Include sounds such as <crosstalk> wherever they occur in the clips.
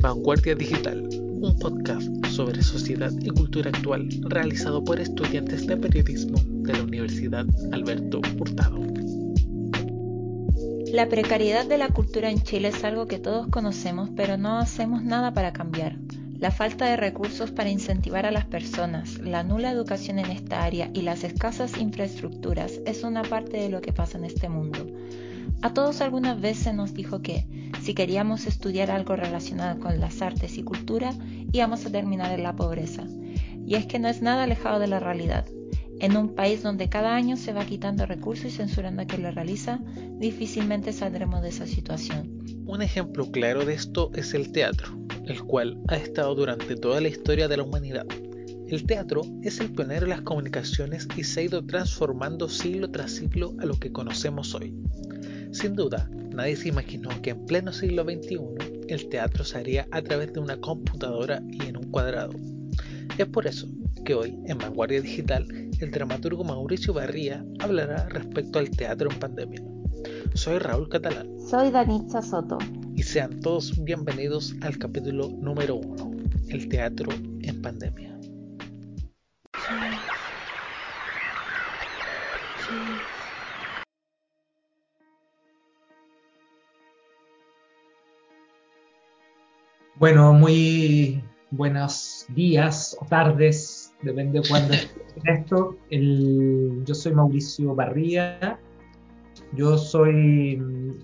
Vanguardia Digital, un podcast sobre sociedad y cultura actual realizado por estudiantes de periodismo de la Universidad Alberto Hurtado. La precariedad de la cultura en Chile es algo que todos conocemos, pero no hacemos nada para cambiar. La falta de recursos para incentivar a las personas, la nula educación en esta área y las escasas infraestructuras es una parte de lo que pasa en este mundo. A todos algunas veces nos dijo que, si queríamos estudiar algo relacionado con las artes y cultura, íbamos a terminar en la pobreza. Y es que no es nada alejado de la realidad. En un país donde cada año se va quitando recursos y censurando a quien lo realiza, difícilmente saldremos de esa situación. Un ejemplo claro de esto es el teatro, el cual ha estado durante toda la historia de la humanidad. El teatro es el pionero de las comunicaciones y se ha ido transformando siglo tras siglo a lo que conocemos hoy. Sin duda, nadie se imaginó que en pleno siglo XXI el teatro se haría a través de una computadora y en un cuadrado. Es por eso que hoy, en Vanguardia Digital, el dramaturgo Mauricio Barría hablará respecto al teatro en pandemia. Soy Raúl Catalán. Soy Danitza Soto. Y sean todos bienvenidos al capítulo número uno, el teatro en pandemia. Bueno, muy buenos días o tardes, depende de cuándo <laughs> esto. El, yo soy Mauricio Barría, yo soy mm,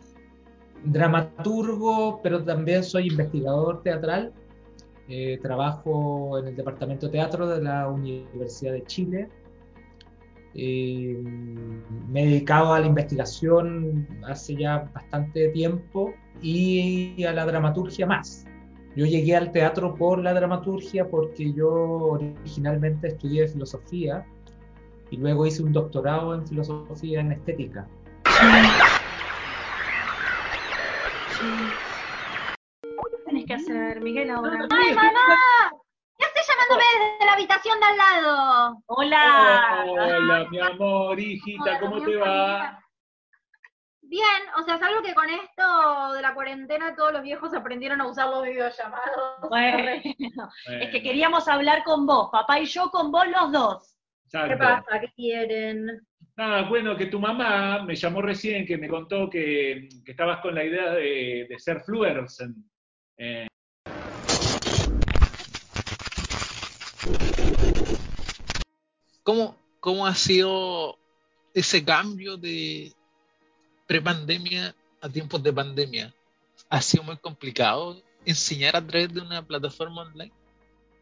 dramaturgo, pero también soy investigador teatral. Eh, trabajo en el Departamento de Teatro de la Universidad de Chile. Eh, me he dedicado a la investigación hace ya bastante tiempo y a la dramaturgia más. Yo llegué al teatro por la dramaturgia porque yo originalmente estudié filosofía y luego hice un doctorado en filosofía en estética. ¿Qué tenés que hacer, Miguel, ahora? ¡Ay, mamá! ¿Qué haces llamándome desde la habitación de al lado? Hola. Hola, mi amor, hijita, ¿cómo te va? Bien, o sea, salvo que con esto de la cuarentena todos los viejos aprendieron a usar los videollamados. Bueno, <laughs> es que queríamos hablar con vos, papá y yo con vos los dos. ¿Qué pasa? ¿Qué quieren? Nada, bueno, que tu mamá me llamó recién, que me contó que, que estabas con la idea de, de ser fluencer. Eh, ¿Cómo, ¿Cómo ha sido ese cambio de prepandemia a tiempos de pandemia? ¿Ha sido muy complicado enseñar a través de una plataforma online?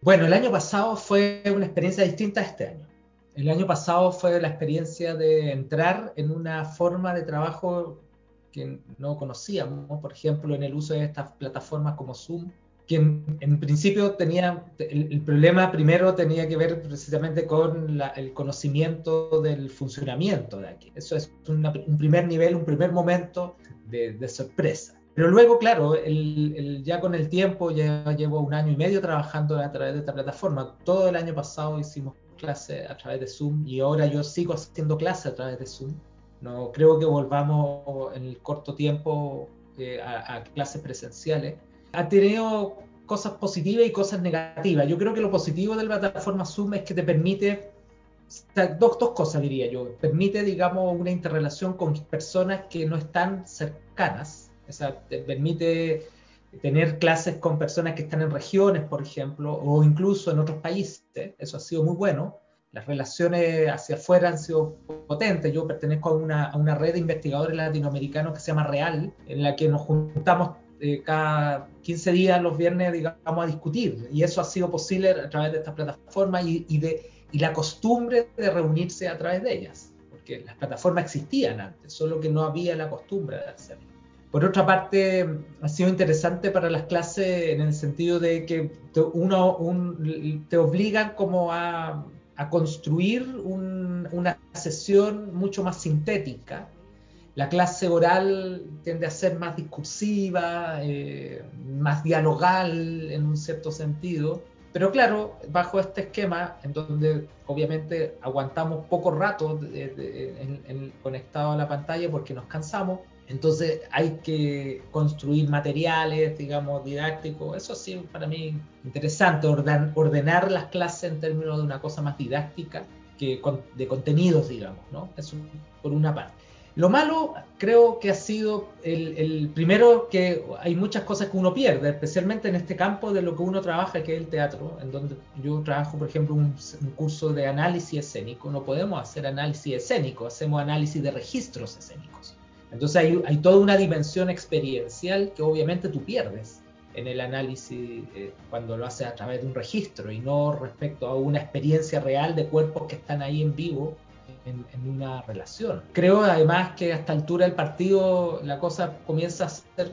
Bueno, el año pasado fue una experiencia distinta a este año. El año pasado fue la experiencia de entrar en una forma de trabajo que no conocíamos, por ejemplo, en el uso de estas plataformas como Zoom, que en, en principio tenía, el, el, problema primero tenía que ver precisamente con la, el conocimiento del funcionamiento de aquí. Eso es una, un primer nivel, un primer momento de, de sorpresa. Pero luego, claro, el, el, ya con el tiempo, ya llevo un año y medio trabajando a través de esta plataforma. Todo el año pasado hicimos clases a través de Zoom y ahora yo sigo haciendo clases a través de Zoom. No creo que volvamos en el corto tiempo eh, a, a, clases presenciales. Ha tenido cosas positivas y cosas negativas. Yo creo que lo positivo de la plataforma Zoom es que te permite dos, dos cosas diría yo. Permite, digamos, una interrelación con personas que no están cercanas. O sea, te permite tener clases con personas que están en regiones, por ejemplo, o incluso en otros países. Eso ha sido muy bueno las relaciones hacia afuera han sido potentes. Yo pertenezco a una, a una red de investigadores latinoamericanos que se llama Real, en la que nos juntamos eh, cada 15 días los viernes, digamos, a discutir. Y eso ha sido posible a través de esta plataforma y, y, de, y la costumbre de reunirse a través de ellas. Porque las plataformas existían antes, solo que no había la costumbre de hacerlo. Por otra parte, ha sido interesante para las clases en el sentido de que te, uno un, te obligan como a a construir un, una sesión mucho más sintética. La clase oral tiende a ser más discursiva, eh, más dialogal en un cierto sentido, pero claro, bajo este esquema, en donde obviamente aguantamos poco rato de, de, en, en, conectado a la pantalla porque nos cansamos, Entonces hay que construir materiales, digamos, didácticos. Eso sí, para mí interesante, ordenar las clases en términos de una cosa más didáctica que de contenidos, digamos, ¿no? Eso por una parte. Lo malo creo que ha sido el, primero que hay muchas cosas que uno pierde, especialmente en este campo de lo que uno trabaja, que es el teatro, en donde yo trabajo, por ejemplo, un, curso de análisis escénico. No podemos hacer análisis escénico, hacemos análisis de registros escénicos. Entonces hay, hay toda una dimensión experiencial que obviamente tú pierdes en el análisis eh, cuando lo haces a través de un registro y no respecto a una experiencia real de cuerpos que están ahí en vivo en, una relación. Creo además que a esta altura del partido la cosa comienza a ser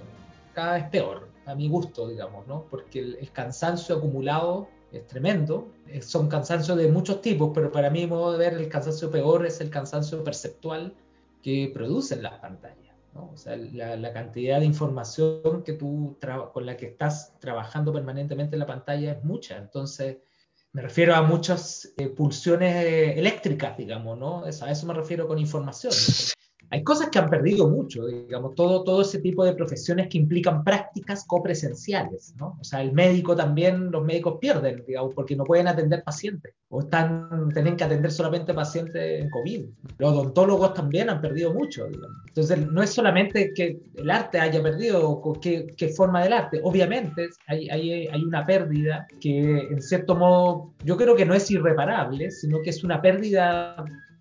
cada vez peor, a mi gusto, digamos, ¿no? Porque el, cansancio acumulado es tremendo. Eh, son cansancios de muchos tipos, pero para mí, modo de ver, el cansancio peor es el cansancio perceptual que producen las pantallas. ¿no? O sea, la, cantidad de información que tú con la que estás trabajando permanentemente en la pantalla es mucha. Entonces, me refiero a muchas eh, pulsiones eh, eléctricas, digamos, ¿no? a eso me refiero con información. Hay cosas que han perdido mucho, digamos, todo, todo ese tipo de profesiones que implican prácticas copresenciales, ¿no? O sea, el médico también, los médicos pierden, digamos, porque no pueden atender pacientes, o están, tienen que atender solamente pacientes en COVID. Los odontólogos también han perdido mucho, digamos. Entonces, no es solamente que el arte haya perdido, qué, qué forma del arte, obviamente hay, hay, hay una pérdida que, en cierto modo, yo creo que no es irreparable, sino que es una pérdida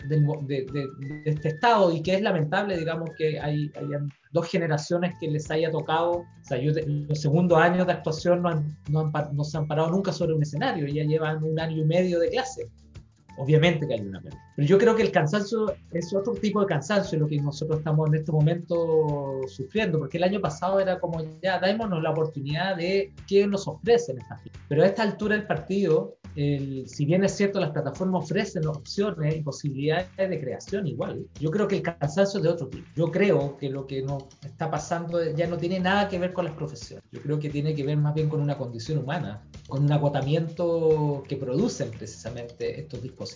de, este estado y que es lamentable, digamos, que hay, hayan dos generaciones que les haya tocado, o sea, yo los segundos años de actuación no, han, no, no se han parado nunca sobre un escenario, ya llevan un año y medio de clase. Obviamente que hay una pérdida. Pero yo creo que el cansancio es otro tipo de cansancio lo que nosotros estamos en este momento sufriendo, porque el año pasado era como ya, démonos la oportunidad de qué nos ofrecen estas Pero a esta altura del partido, si bien es cierto, las plataformas ofrecen opciones y posibilidades de creación igual, yo creo que el cansancio es de otro tipo. Yo creo que lo que nos está pasando ya no tiene nada que ver con las profesiones. Yo creo que tiene que ver más bien con una condición humana, con un agotamiento que producen precisamente estos dispositivos.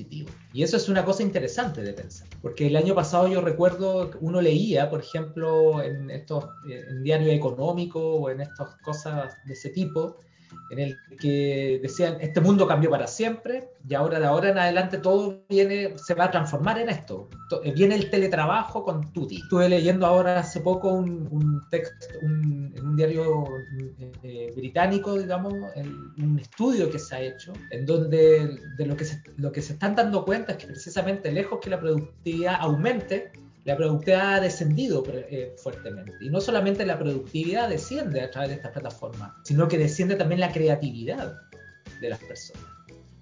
Y eso es una cosa interesante de pensar, porque el año pasado yo recuerdo uno leía, por ejemplo, en estos en diarios económicos o en estas cosas de ese tipo, en el que decían, este mundo cambió para siempre y ahora de ahora en adelante todo viene, se va a transformar en esto. Eh, viene el teletrabajo con Tutti. Estuve leyendo ahora hace poco un, texto en un diario eh, británico, digamos, un estudio que se ha hecho, en donde de lo que, lo que se están dando cuenta es que precisamente lejos que la productividad aumente, la productividad ha descendido eh, fuertemente. Y no solamente la productividad desciende a través de estas plataformas, sino que desciende también la creatividad de las personas.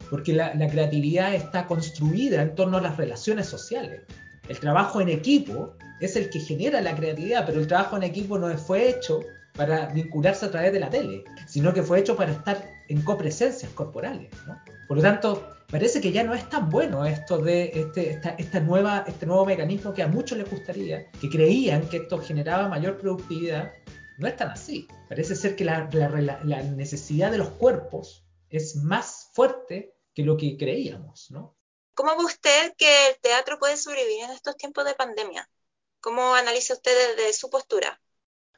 Porque la, creatividad está construida en torno a las relaciones sociales. El trabajo en equipo es el que genera la creatividad, pero el trabajo en equipo no fue hecho para vincularse a través de la tele, sino que fue hecho para estar en copresencias corporales. Por lo tanto, parece que ya no es tan bueno esto de este, esta, nueva, este nuevo mecanismo que a muchos les gustaría, que creían que esto generaba mayor productividad. No es tan así. Parece ser que la, la, necesidad de los cuerpos es más fuerte que lo que creíamos, ¿no? ¿Cómo ve usted que el teatro puede sobrevivir en estos tiempos de pandemia? ¿Cómo analiza usted desde su postura?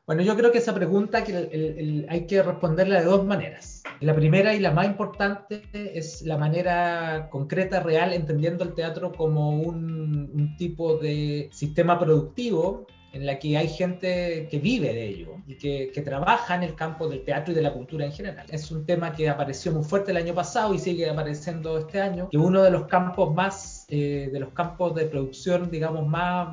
Bueno, yo creo que esa pregunta que hay que responderla de dos maneras. La primera y la más importante es la manera concreta, real, entendiendo el teatro como un, tipo de sistema productivo en la que hay gente que vive de ello y que, que, trabaja en el campo del teatro y de la cultura en general. Es un tema que apareció muy fuerte el año pasado y sigue apareciendo este año, que uno de los campos más, eh, de los campos de producción, digamos, más,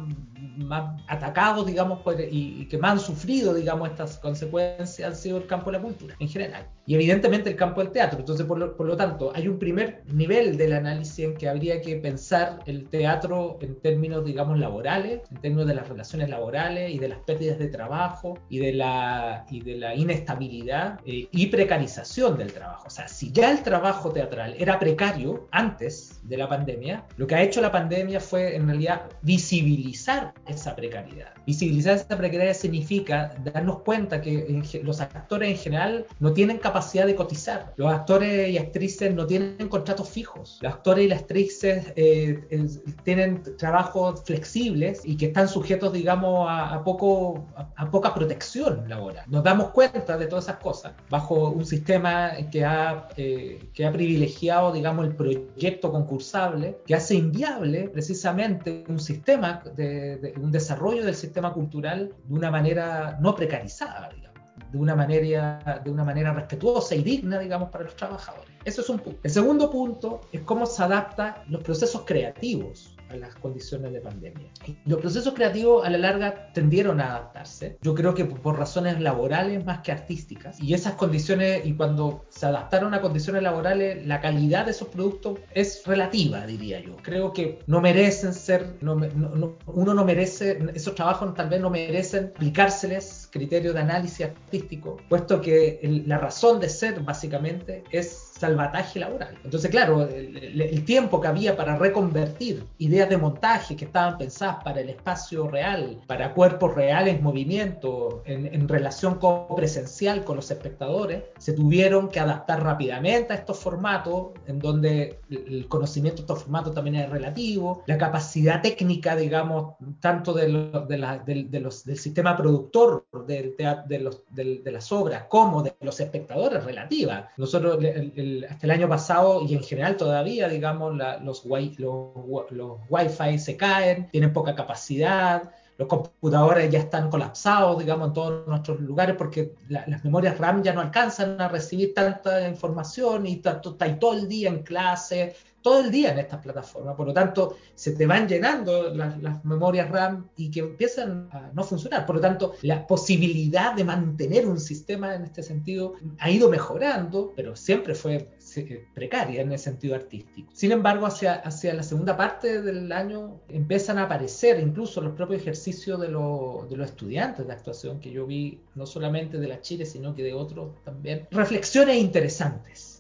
más atacados, digamos, y, y, que más han sufrido, digamos, estas consecuencias han sido el campo de la cultura en general. Y evidentemente el campo del teatro. Entonces, por lo, por lo tanto, hay un primer nivel del análisis en que habría que pensar el teatro en términos, digamos, laborales, en términos de las relaciones laborales y de las pérdidas de trabajo y de la, y de la inestabilidad eh, y precarización del trabajo. O sea, si ya el trabajo teatral era precario antes de la pandemia, lo que ha hecho la pandemia fue en realidad visibilizar esa precariedad. Visibilizar esa precariedad significa darnos cuenta que los actores en general no tienen capacidad de cotizar. Los actores y actrices no tienen contratos fijos. Los actores y las actrices eh, tienen trabajos flexibles y que están sujetos, digamos, a, poco, a, poca protección laboral. Nos damos cuenta de todas esas cosas bajo un sistema que ha, eh, que ha privilegiado, digamos, el proyecto concursable, que hace inviable precisamente un sistema, de, un desarrollo del sistema cultural de una manera no precarizada, digamos de una manera, de una manera respetuosa y digna, digamos, para los trabajadores. Eso es un punto. El segundo punto es cómo se adaptan los procesos creativos a las condiciones de pandemia. Los procesos creativos a la larga tendieron a adaptarse, yo creo que por razones laborales más que artísticas, y esas condiciones, y cuando se adaptaron a condiciones laborales, la calidad de esos productos es relativa, diría yo. Creo que no merecen ser, no, uno no merece, esos trabajos tal vez no merecen aplicárseles criterios de análisis artístico, puesto que la razón de ser básicamente es salvataje laboral. Entonces, claro, el, tiempo que había para reconvertir ideas de montaje que estaban pensadas para el espacio real, para cuerpos reales en movimiento, en, relación presencial con los espectadores, se tuvieron que adaptar rápidamente a estos formatos, en donde el conocimiento de estos formatos también es relativo, la capacidad técnica, digamos, tanto de, los, del sistema productor de, los, de, las obras como de los espectadores relativa. Nosotros, el, hasta el año pasado y en general todavía, digamos, los, los, los Wi-Fi se caen, tienen poca capacidad, los computadores ya están colapsados, digamos, en todos nuestros lugares porque las memorias RAM ya no alcanzan a recibir tanta información y está, todo el día en clase, todo el día en estas plataformas. Por lo tanto, se te van llenando las, memorias RAM y que empiezan a no funcionar. Por lo tanto, la posibilidad de mantener un sistema en este sentido ha ido mejorando, pero siempre fue precaria en el sentido artístico. Sin embargo, hacia, hacia la segunda parte del año empiezan a aparecer incluso los propios ejercicios de, de los estudiantes de actuación que yo vi, no solamente de la Chile, sino que de otros también, reflexiones interesantes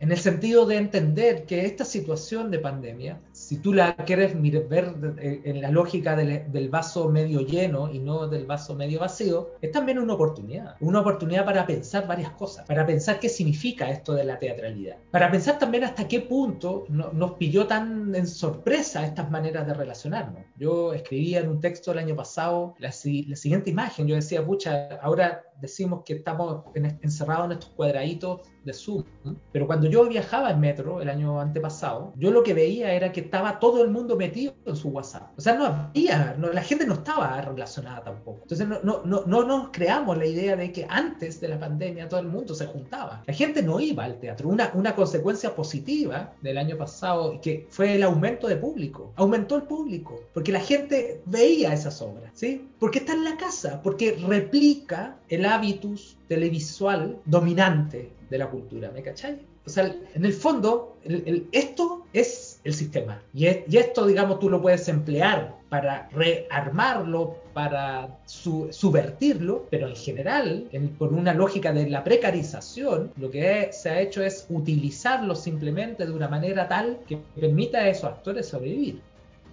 en el sentido de entender que esta situación de pandemia, si tú la quieres ver en la lógica del, vaso medio lleno y no del vaso medio vacío, es también una oportunidad. Una oportunidad para pensar varias cosas, para pensar qué significa esto de la teatralidad, para pensar también hasta qué punto nos pilló tan en sorpresa estas maneras de relacionarnos. Yo escribía en un texto el año pasado la, la siguiente imagen, yo decía, pucha, ahora decimos que estamos encerrados en estos cuadraditos de Zoom, pero cuando yo viajaba en metro el año antepasado, yo lo que veía era que estaba todo el mundo metido en su WhatsApp. O sea, no había, la gente no estaba relacionada tampoco. Entonces no, no, no, no nos creamos la idea de que antes de la pandemia todo el mundo se juntaba. La gente no iba al teatro. Una, una consecuencia positiva del año pasado que fue el aumento de público. Aumentó el público porque la gente veía esas obras, ¿sí? Porque está en la casa, porque replica el hábitus televisual dominante de la cultura, ¿me cachai? O sea, en el fondo, esto es el sistema. Y, esto, digamos, tú lo puedes emplear para rearmarlo, para subvertirlo, pero en general, por una lógica de la precarización, lo que se ha hecho es utilizarlo simplemente de una manera tal que permita a esos actores sobrevivir.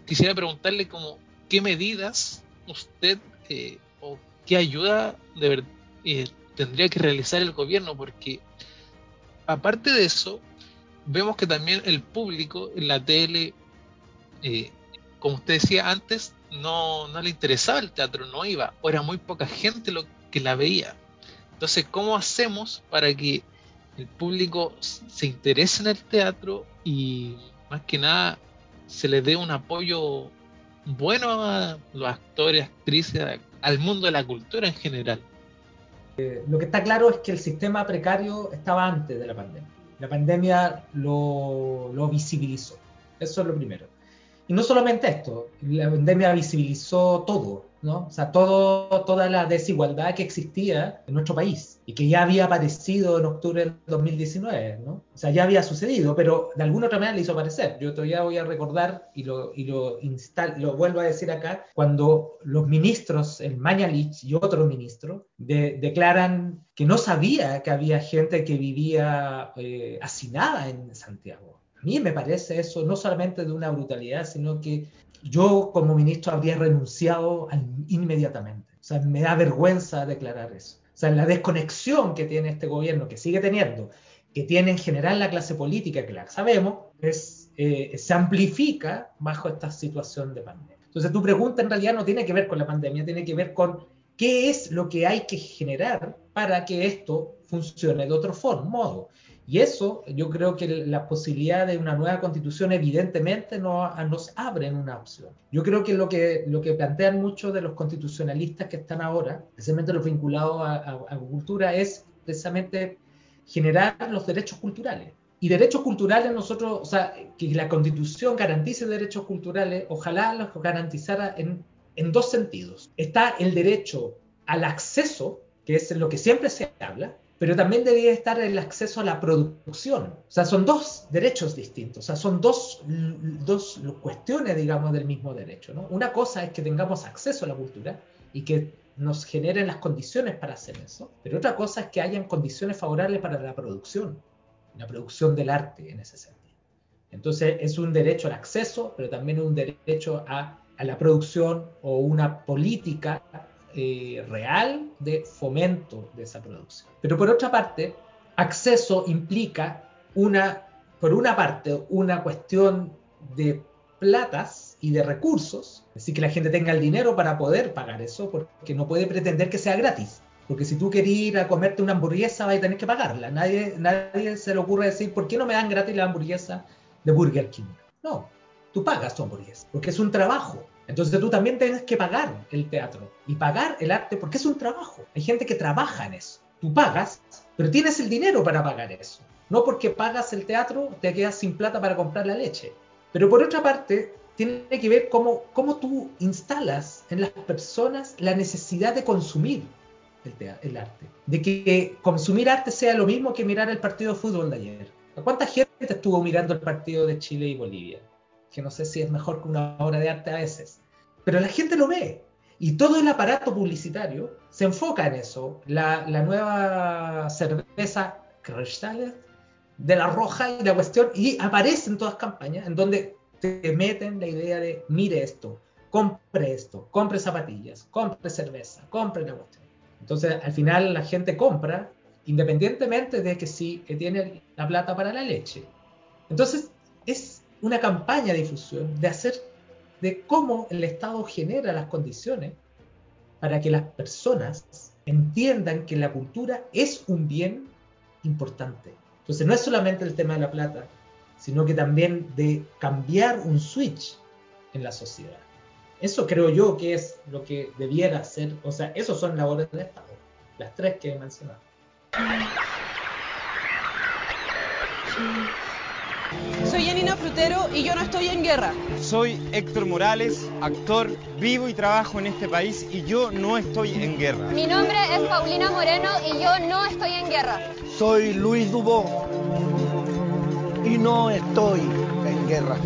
Quisiera preguntarle como, ¿qué medidas usted eh, o qué ayuda eh, tendría que realizar el gobierno, porque aparte de eso, vemos que también el público en la tele, eh, como usted decía antes, no, no le interesaba el teatro, no iba, o era muy poca gente lo que la veía. Entonces, ¿cómo hacemos para que el público se interese en el teatro y más que nada se le dé un apoyo bueno a los actores, actrices, al mundo de la cultura en general? Eh, lo que está claro es que el sistema precario estaba antes de la pandemia. La pandemia lo, lo visibilizó. Eso es lo primero. Y no solamente esto, la pandemia visibilizó todo, ¿no? O sea, todo, toda la desigualdad que existía en nuestro país y que ya había aparecido en octubre del 2019, ¿no? O sea, ya había sucedido, pero de alguna otra manera le hizo aparecer. Yo todavía voy a recordar y lo, y lo, lo vuelvo a decir acá, cuando los ministros, el Mañalich y otros ministros, declaran que no sabía que había gente que vivía eh, hacinada en Santiago mí me parece eso no solamente de una brutalidad, sino que yo como ministro habría renunciado inmediatamente. O sea, me da vergüenza declarar eso. O sea, la desconexión que tiene este gobierno, que sigue teniendo, que tiene en general la clase política, que la sabemos, es, eh, se amplifica bajo esta situación de pandemia. Entonces, tu pregunta en realidad no tiene que ver con la pandemia, tiene que ver con qué es lo que hay que generar para que esto funcione de otro modo. Y eso, yo creo que la posibilidad de una nueva constitución evidentemente no, nos abre en una opción. Yo creo que lo, que plantean muchos de los constitucionalistas que están ahora, precisamente los vinculados a, a cultura, es precisamente generar los derechos culturales. Y derechos culturales nosotros, o sea, que la constitución garantice derechos culturales, ojalá los garantizara en, en dos sentidos. Está el derecho al acceso, que es lo que siempre se habla, pero también debería estar el acceso a la producción. O sea, son dos derechos distintos, o sea, son dos, dos cuestiones, digamos, del mismo derecho. ¿no? Una cosa es que tengamos acceso a la cultura y que nos generen las condiciones para hacer eso, pero otra cosa es que hayan condiciones favorables para la producción, la producción del arte en ese sentido. Entonces, es un derecho al acceso, pero también un derecho a, a la producción o una política eh, real de fomento de esa producción. Pero por otra parte, acceso implica una, por una parte, una cuestión de platas y de recursos, decir, que la gente tenga el dinero para poder pagar eso, porque no puede pretender que sea gratis. Porque si tú quieres ir a comerte una hamburguesa, vas a tener que pagarla. Nadie, nadie se le ocurre decir, ¿por qué no me dan gratis la hamburguesa de Burger King? No, tú pagas tu hamburguesa, porque es un trabajo. Entonces tú también tienes que pagar el teatro y pagar el arte porque es un trabajo. Hay gente que trabaja en eso. Tú pagas, pero tienes el dinero para pagar eso. No porque pagas el teatro te quedas sin plata para comprar la leche. Pero por otra parte, tiene que ver cómo, tú instalas en las personas la necesidad de consumir el, arte. De que consumir arte sea lo mismo que mirar el partido de fútbol de ayer. ¿Cuánta gente estuvo mirando el partido de Chile y Bolivia? Que no sé si es mejor que una obra de arte a veces, pero la gente lo ve. Y todo el aparato publicitario se enfoca en eso. La, nueva cerveza Kristall de la roja y la cuestión, y aparece en todas campañas en donde te meten la idea de, mire esto, compre esto, compre zapatillas, compre cerveza, compre la cuestión. Entonces, al final la gente compra independientemente de que sí, que tiene la plata para la leche. Entonces, es una campaña de difusión de hacer de cómo el Estado genera las condiciones para que las personas entiendan que la cultura es un bien importante. Entonces no es solamente el tema de la plata, sino que también de cambiar un switch en la sociedad. Eso creo yo que es lo que debiera ser, o sea, esos son labores del Estado, las tres que he mencionado. Soy Janina Frutero y yo no estoy en guerra. Soy Héctor Morales, actor, vivo y trabajo en este país y yo no estoy en guerra. Mi nombre es Paulina Moreno y yo no estoy en guerra. Soy Luis Dubó y no estoy en guerra.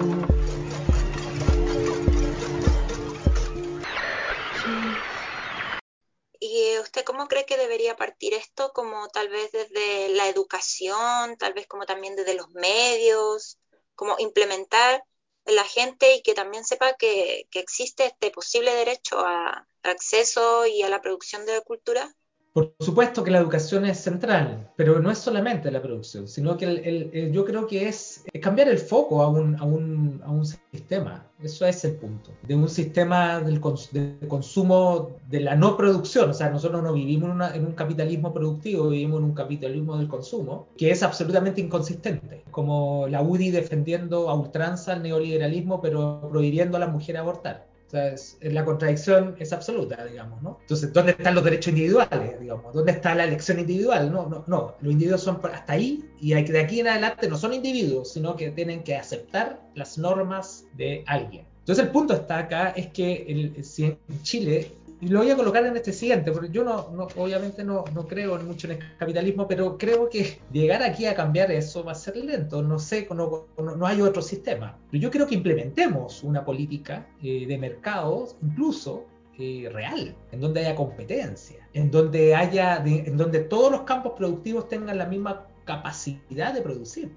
¿Y usted cómo cree que debería partir esto? Como tal vez desde la educación, tal vez como también desde los medios, como implementar en la gente y que también sepa que, que existe este posible derecho a acceso y a la producción de cultura? Por supuesto que la educación es central, pero no es solamente la producción, sino que el, yo creo que es cambiar el foco a un, a, un, a un, sistema. Eso es el punto. De un sistema del de consumo de la no producción. O sea, nosotros no vivimos en, un capitalismo productivo, vivimos en un capitalismo del consumo, que es absolutamente inconsistente. Como la UDI defendiendo a ultranza el neoliberalismo, pero prohibiendo a las mujeres abortar. O sea, la contradicción es absoluta, digamos, ¿no? Entonces, ¿dónde están los derechos individuales, digamos? ¿Dónde está la elección individual? No, no, no. Los individuos son hasta ahí y de aquí en adelante no son individuos, sino que tienen que aceptar las normas de alguien. Entonces, el punto está acá es que el, si en Chile y lo voy a colocar en este siguiente, porque yo no, no obviamente no, no, creo mucho en el capitalismo, pero creo que llegar aquí a cambiar eso va a ser lento. No sé, no, no hay otro sistema. Pero yo creo que implementemos una política eh, de mercados, incluso eh, real, en donde haya competencia, en donde haya, en donde todos los campos productivos tengan la misma capacidad de producir.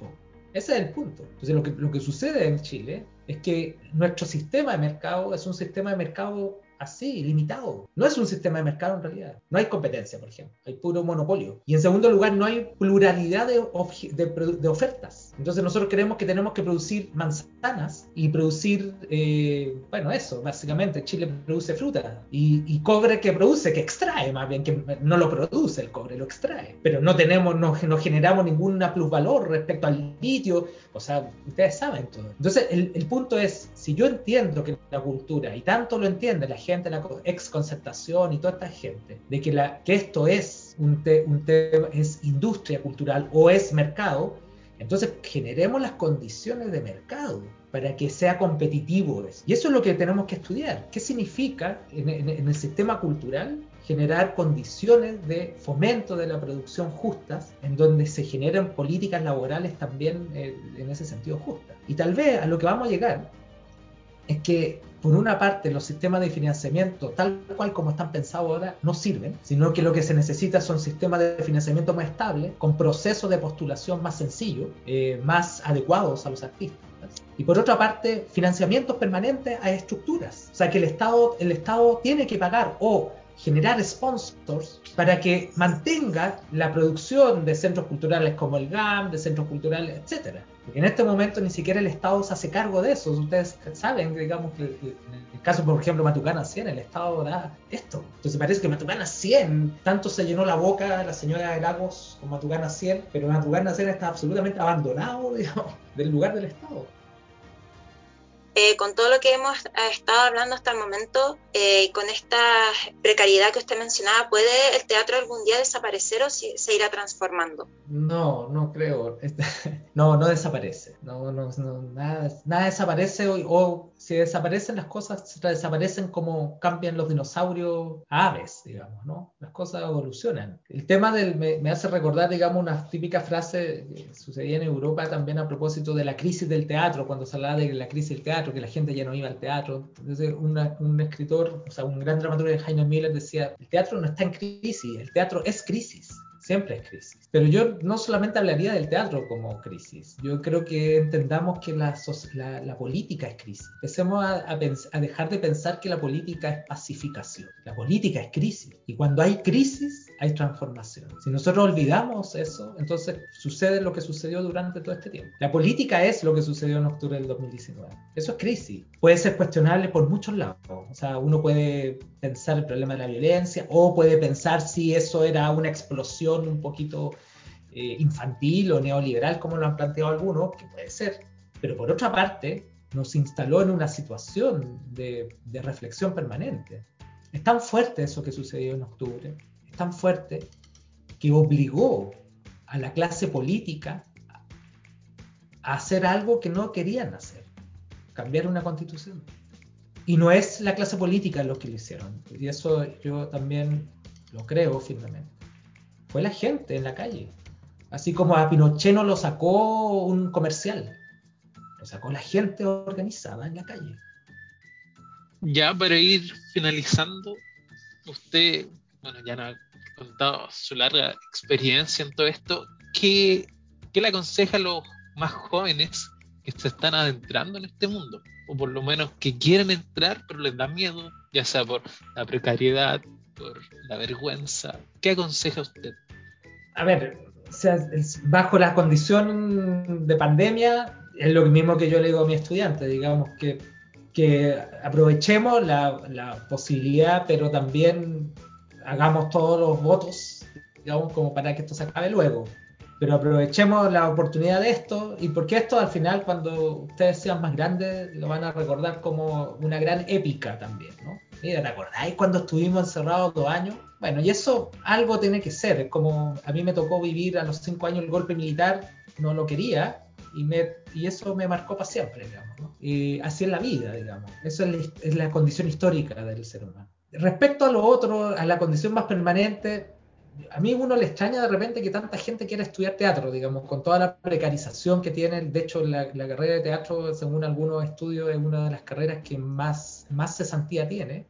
Ese es el punto. Entonces lo que, lo que sucede en Chile es que nuestro sistema de mercado es un sistema de mercado así, limitado. No es un sistema de mercado en realidad. No hay competencia, por ejemplo. Hay puro monopolio. Y en segundo lugar, no hay pluralidad de, de, ofertas. Entonces nosotros creemos que tenemos que producir manzanas y producir, eh, bueno, eso, básicamente. Chile produce fruta y, cobre que produce, que extrae más bien, que no lo produce el cobre, lo extrae. Pero no tenemos, no, no generamos ninguna plusvalor respecto al litio. O sea, ustedes saben todo. Entonces el, el punto es, si yo entiendo que la cultura, y tanto lo entiende la gente, la ex concertación y toda esta gente, de que, la, que esto es un, un tema, es industria cultural o es mercado, entonces generemos las condiciones de mercado para que sea competitivo. Y eso es lo que tenemos que estudiar. ¿Qué significa en, el sistema cultural generar condiciones de fomento de la producción justas, en donde se generan políticas laborales también eh, en ese sentido justas? Y tal vez a lo que vamos a llegar es que por una parte los sistemas de financiamiento tal cual como están pensados ahora no sirven, sino que lo que se necesita son sistemas de financiamiento más estables, con procesos de postulación más sencillos, eh, más adecuados a los artistas. Y por otra parte, financiamientos permanentes a estructuras. O sea que el Estado, el Estado tiene que pagar o generar sponsors para que mantenga la producción de centros culturales como el GAM, de centros culturales, etcétera. Porque en este momento ni siquiera el Estado se hace cargo de eso. Ustedes saben, digamos, que en el caso, por ejemplo, Matucana 100, el Estado da esto. Entonces parece que Matucana 100, tanto se llenó la boca la señora de Lagos con Matucana 100, pero Matucana 100 está absolutamente abandonado, <laughs> digamos, del lugar del Estado. Eh, con todo lo que hemos estado hablando hasta el momento, eh, con esta precariedad que usted mencionaba, ¿puede el teatro algún día desaparecer o se irá transformando? No, no creo. No, no desaparece. No, nada, desaparece o, o, si desaparecen las cosas, desaparecen como cambian los dinosaurios aves, digamos, ¿no? Las cosas evolucionan. El tema del, me, hace recordar, digamos, una típica frase que sucedía en Europa también a propósito de la crisis del teatro, cuando se hablaba de la crisis del teatro que la gente ya no iba al teatro. Entonces, un escritor, o sea, un gran dramaturgo, Jaime Miller, decía, el teatro no está en crisis, el teatro es crisis siempre es crisis. Pero yo no solamente hablaría del teatro como crisis, yo creo que entendamos que la, la, política es crisis. Empecemos a, a, dejar de pensar que la política es pacificación. La política es crisis. Y cuando hay crisis, hay transformación. Si nosotros olvidamos eso, entonces sucede lo que sucedió durante todo este tiempo. La política es lo que sucedió en octubre del 2019. Eso es crisis. Puede ser cuestionable por muchos lados. O sea, uno puede pensar el problema de la violencia o puede pensar si eso era una explosión un poquito eh, infantil o neoliberal, como lo han planteado algunos, que puede ser. Pero por otra parte, nos instaló en una situación de, reflexión permanente. Es tan fuerte eso que sucedió en octubre, tan fuerte que obligó a la clase política a hacer algo que no querían hacer, cambiar una constitución. Y no es la clase política lo que lo hicieron, y eso yo también lo creo firmemente fue la gente en la calle. Así como a Pinochet no lo sacó un comercial, lo sacó la gente organizada en la calle. Ya para ir finalizando, usted, bueno, ya nos ha contado su larga experiencia en todo esto. ¿Qué, qué le aconseja a los más jóvenes que se están adentrando en este mundo? O por lo menos que quieren entrar, pero les da miedo, ya sea por la precariedad, por la vergüenza. ¿Qué aconseja usted? A ver, bajo la condición de pandemia, es lo mismo que yo le digo a mi estudiante, digamos que, que aprovechemos la, la, posibilidad, pero también hagamos todos los votos, digamos, como para que esto se acabe luego. Pero aprovechemos la oportunidad de esto, y porque esto al final, cuando ustedes sean más grandes, lo van a recordar como una gran épica también, ¿no? Mira, ¿te acordáis cuando estuvimos encerrados dos años? Bueno, y eso algo tiene que ser. Como a mí me tocó vivir a los cinco años el golpe militar, no lo quería, y, me, y eso me marcó para siempre, digamos. ¿no? Y así es la vida, digamos. Eso es, es la condición histórica del ser humano. Respecto a lo otro, a la condición más permanente, a mí uno le extraña de repente que tanta gente quiera estudiar teatro, digamos, con toda la precarización que tiene. De hecho, la, la, carrera de teatro, según algunos estudios, es una de las carreras que más, más cesantía tiene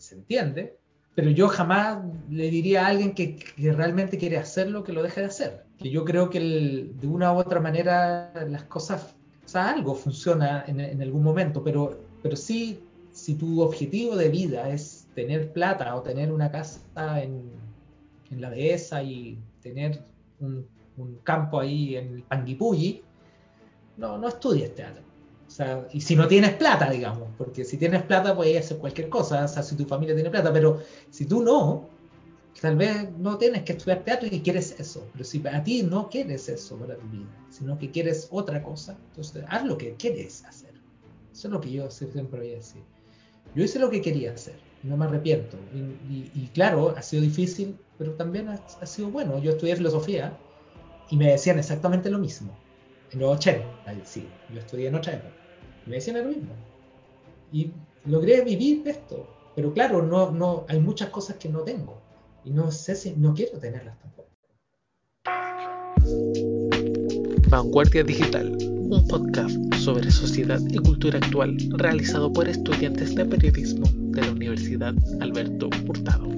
se entiende, pero yo jamás le diría a alguien que, realmente quiere hacerlo que lo deje de hacer. Que yo creo que de una u otra manera las cosas, o sea, algo funciona en, en, algún momento, pero, pero sí, si tu objetivo de vida es tener plata o tener una casa en, en la dehesa y tener un, un campo ahí en Panguipulli, no, no estudies teatro. O sea, y si no tienes plata, digamos, porque si tienes plata puedes hacer cualquier cosa, o sea, si tu familia tiene plata, pero si tú no, tal vez no tienes que estudiar teatro y quieres eso, pero si a ti no quieres eso para tu vida, sino que quieres otra cosa, entonces haz lo que quieres hacer. Eso es lo que yo siempre voy a decir. Yo hice lo que quería hacer, no me arrepiento. Y, claro, ha sido difícil, pero también ha, ha sido bueno. Yo estudié filosofía y me decían exactamente lo mismo en los 80, sí, yo estudié en otra época. Me decían lo mismo. Y logré vivir esto. Pero claro, no, no, hay muchas cosas que no tengo. Y no sé si no quiero tenerlas tampoco. Vanguardia Digital, un podcast sobre sociedad y cultura actual realizado por estudiantes de periodismo de la Universidad Alberto Hurtado.